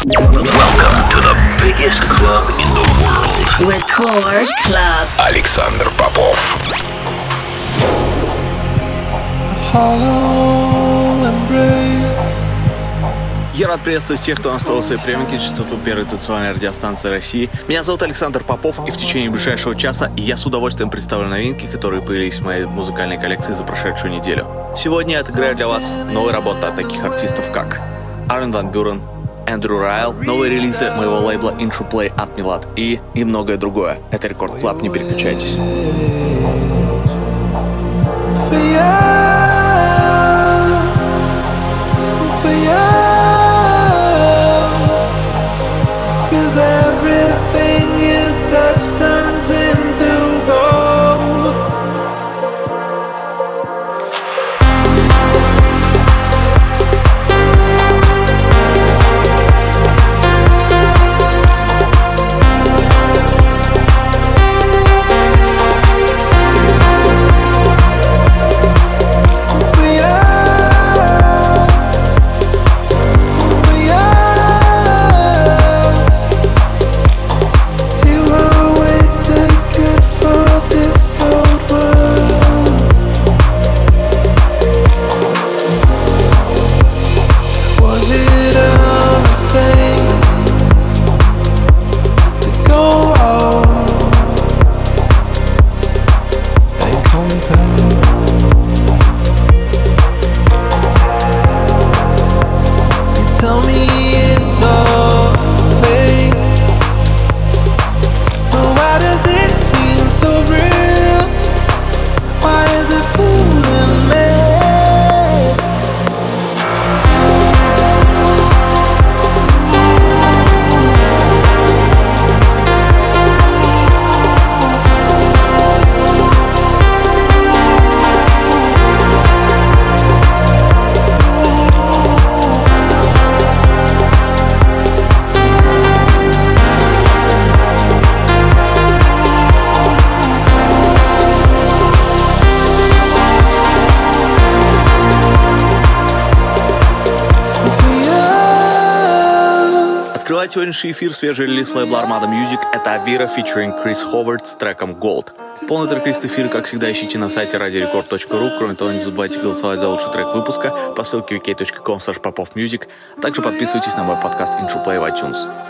Welcome to the biggest club in the world. Record Club. Александр Попов. Я рад приветствовать всех, кто настроил свои приемники частоту первой танцевальной радиостанции России. Меня зовут Александр Попов, и в течение ближайшего часа я с удовольствием представлю новинки, которые появились в моей музыкальной коллекции за прошедшую неделю. Сегодня я отыграю для вас новые работы от таких артистов, как Armin van Buuren, Andrew Rayel, новые релизы моего лейбла Intro Play от Milad и, и многое другое. Это Record Club, не переключайтесь. Открывает сегодняшний эфир свежий релиз лейбла Armada Music. Это Авира featuring Крис Ховард с треком Gold. Полный трек-лист эфира, как всегда, ищите на сайте radiorecord.ru. Кроме того, не забывайте голосовать за лучший трек выпуска по ссылке wiki.com popofmusic. А также подписывайтесь на мой подкаст Intro Play в iTunes.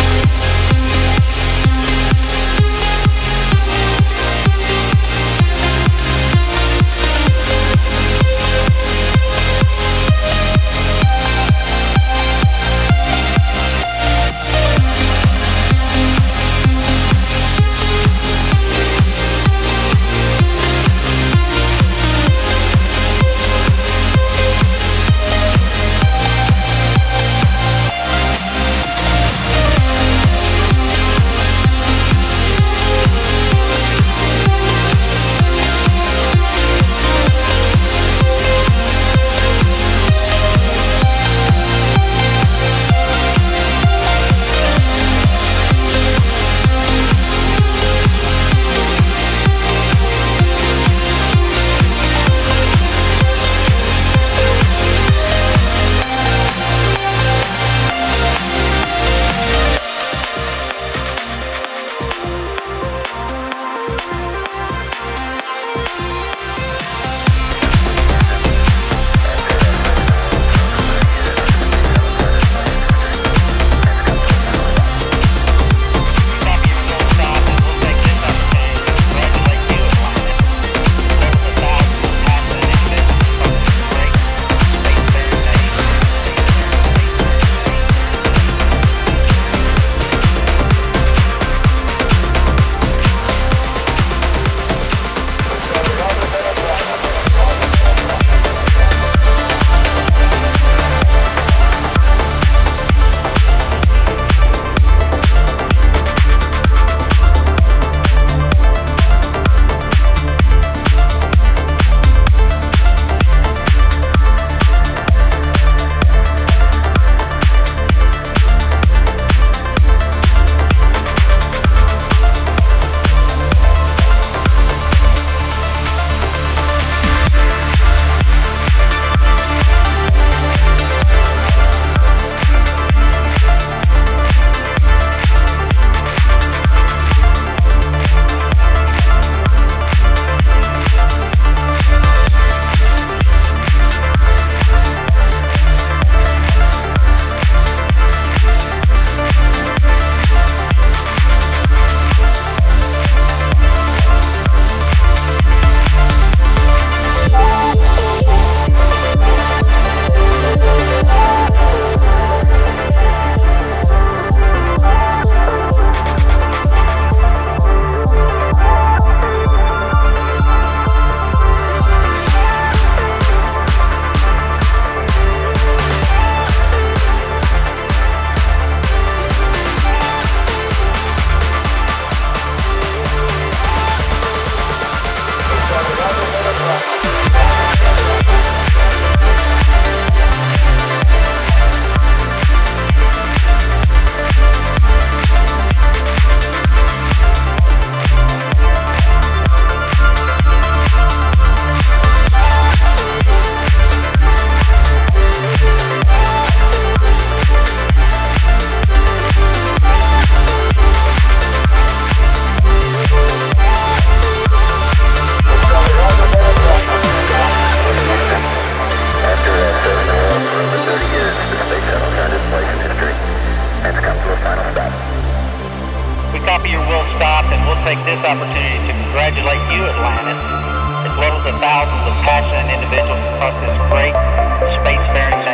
take this opportunity to congratulate you, Atlantis, as well as the thousands of passionate individuals across this great spacefaring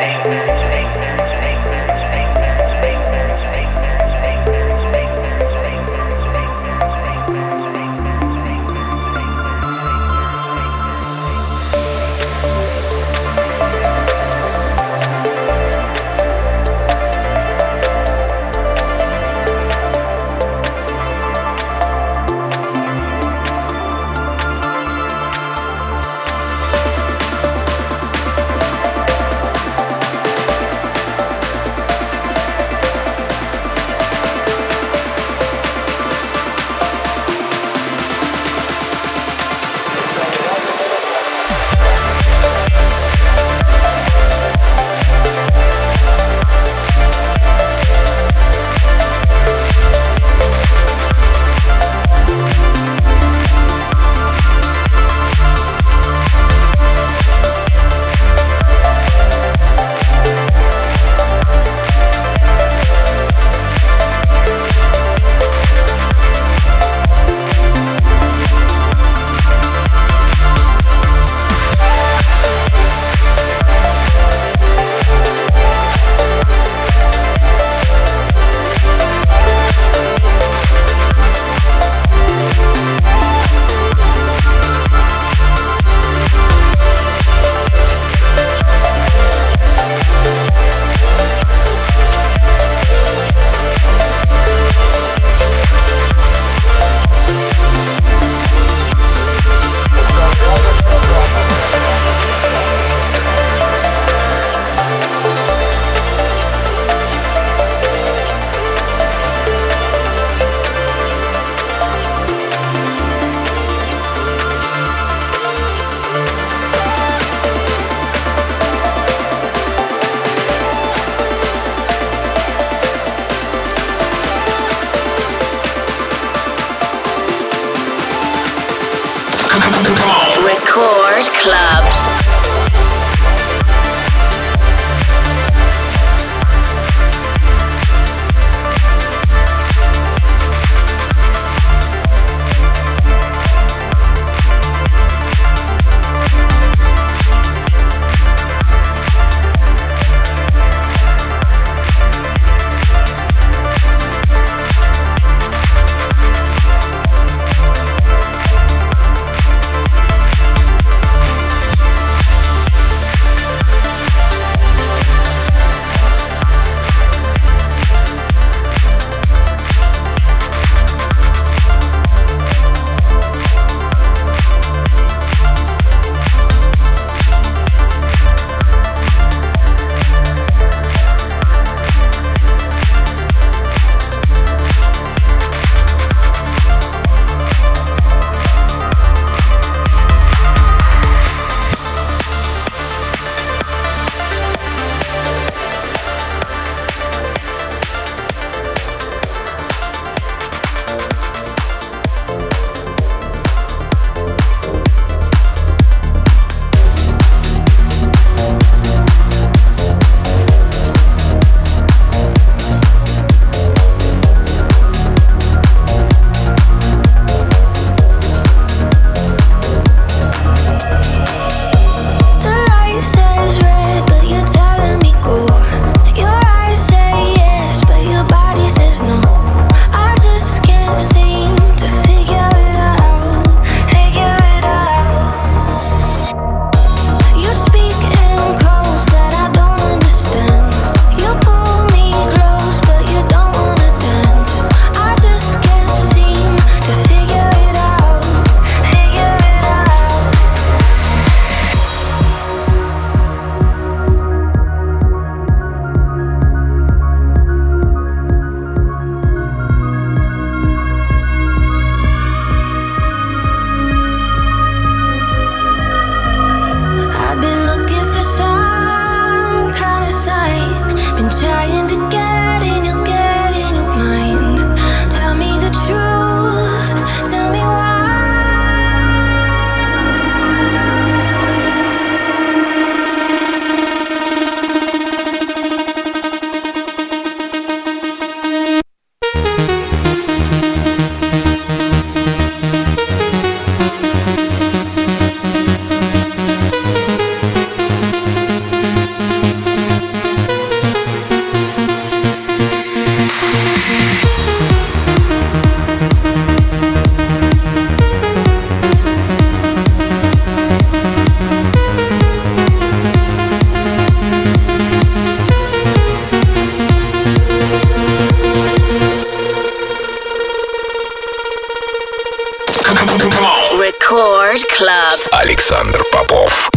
Александр Попов.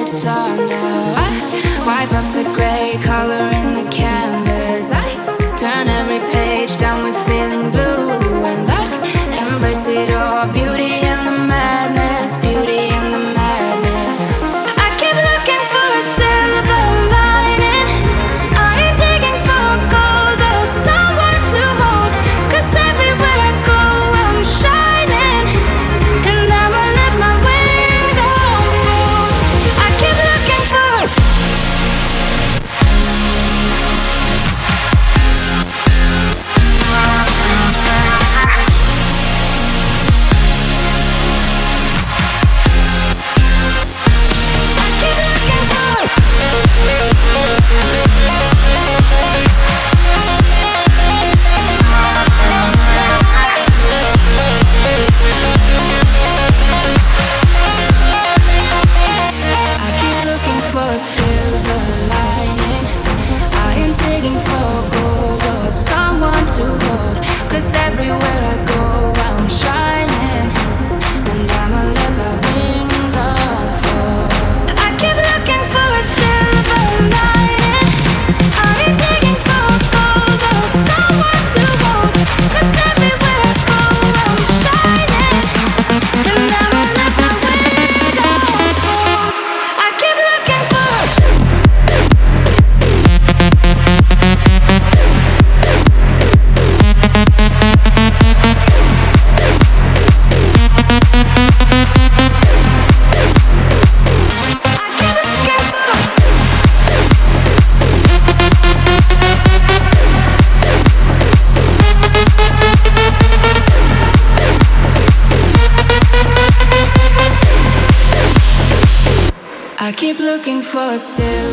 it's all now. Wipe off the gray color in the canvas. keep looking for a sale.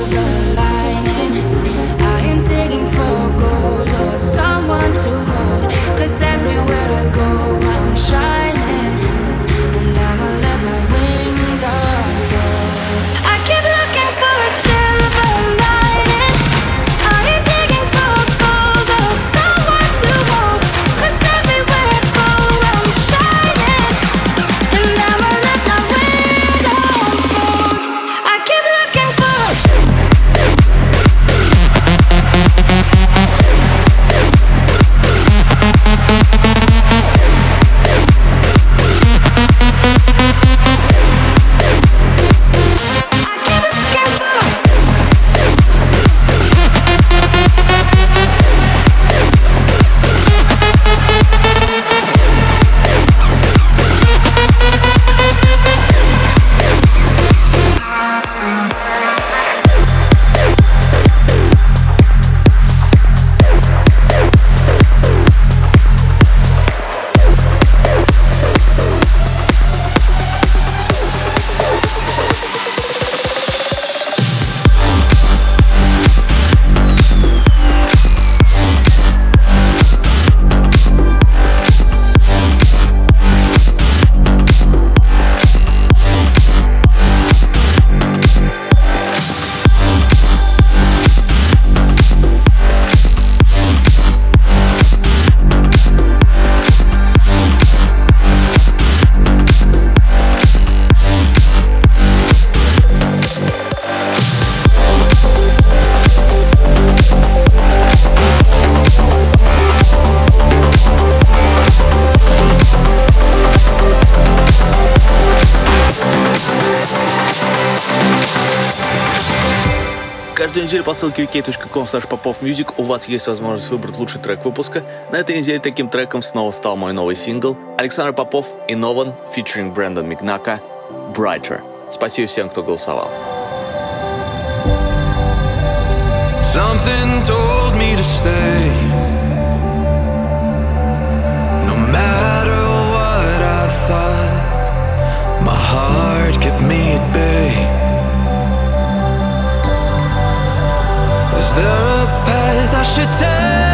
Каждую неделю по ссылке wiki.com popovmusic у вас есть возможность выбрать лучший трек выпуска. На этой неделе таким треком снова стал мой новый сингл Александр Попов и Нован, featuring Брэндон Мигнака, Brighter. Спасибо всем, кто голосовал. Something told me to stay there a path I should take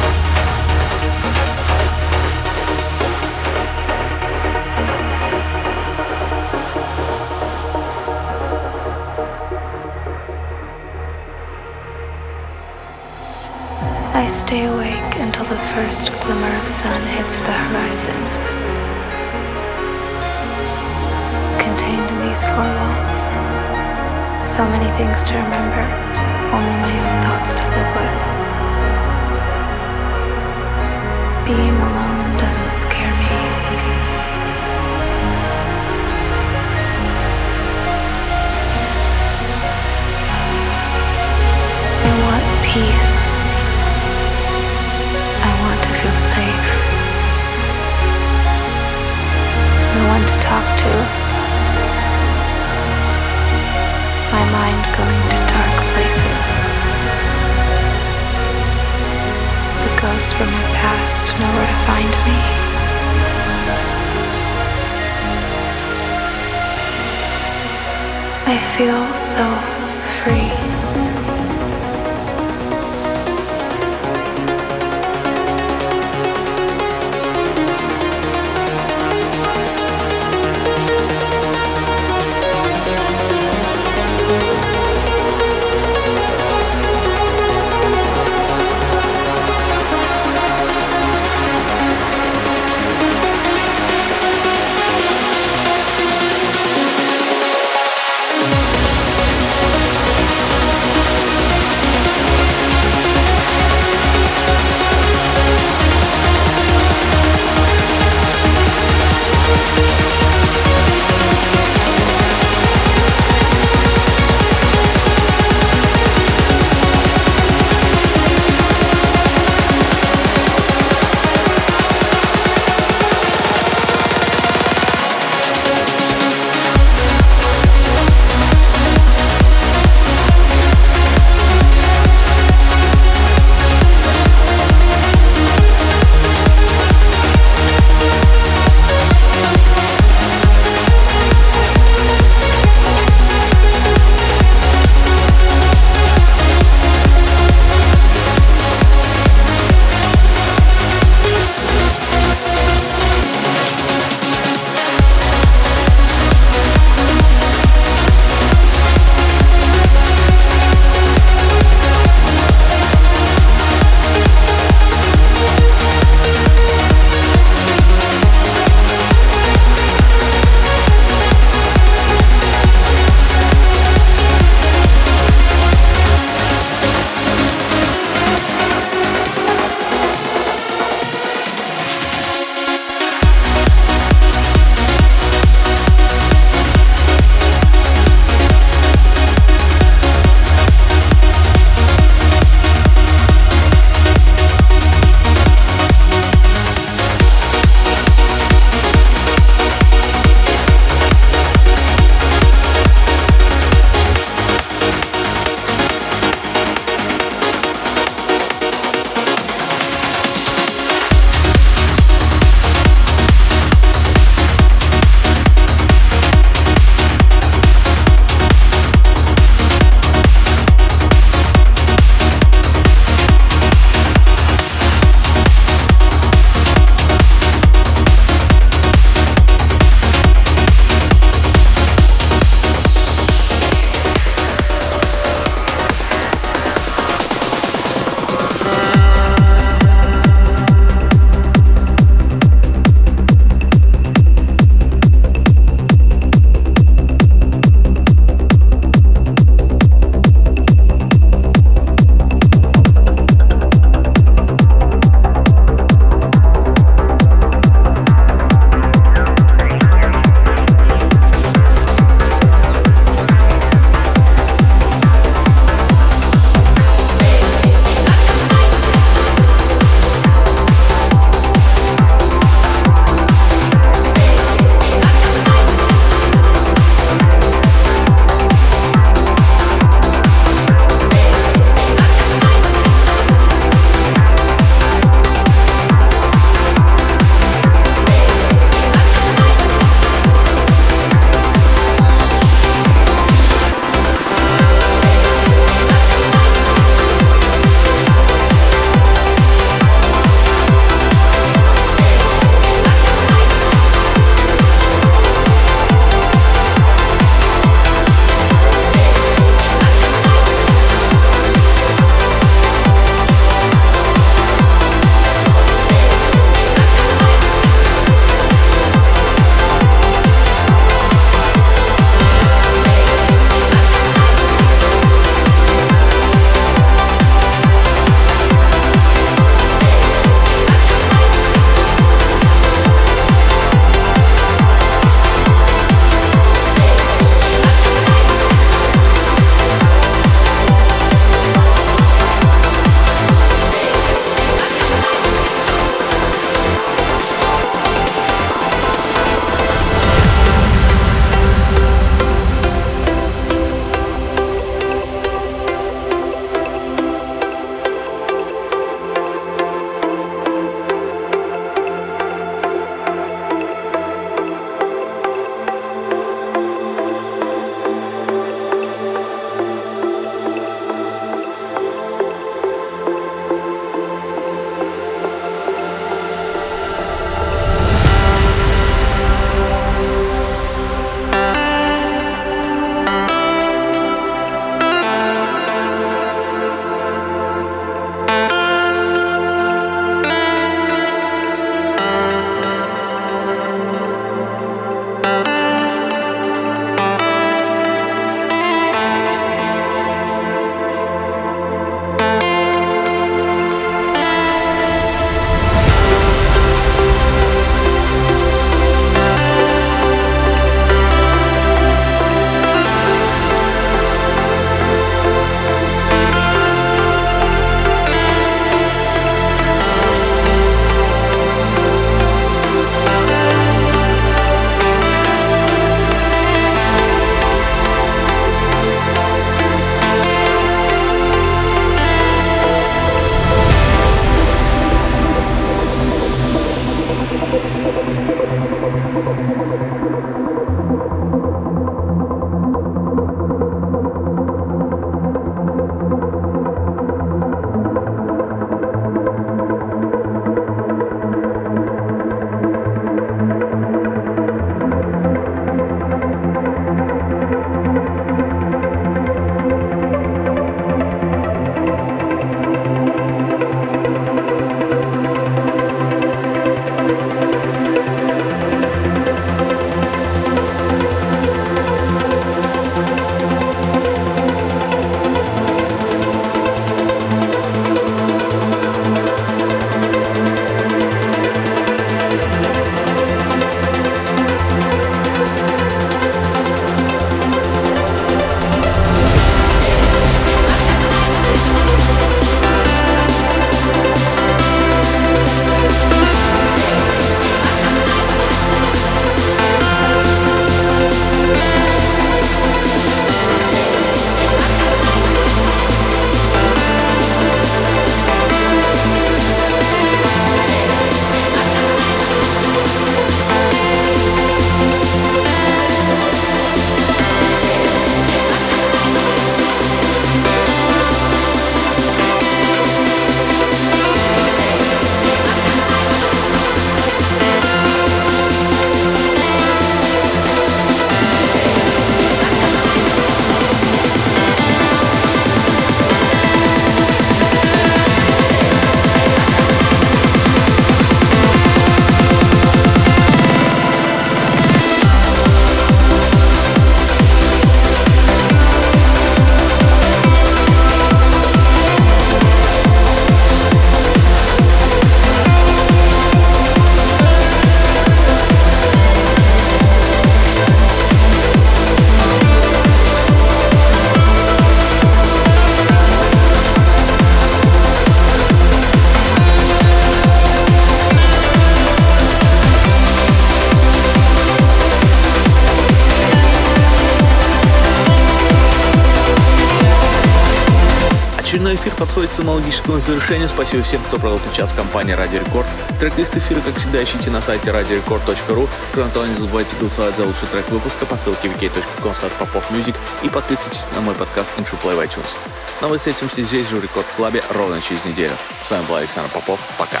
к аналогическому завершению. Спасибо всем, кто провел этот час в компании Радио Рекорд. Трек-лист эфира, как всегда, ищите на сайте radiorecord.ru. Кроме того, не забывайте голосовать за лучший трек выпуска по ссылке wiki.com popofmusic и подписывайтесь на мой подкаст Intro Play в iTunes. Но ну, мы встретимся здесь же в Рекорд Клабе ровно через неделю. С вами был Александр Попов. Пока.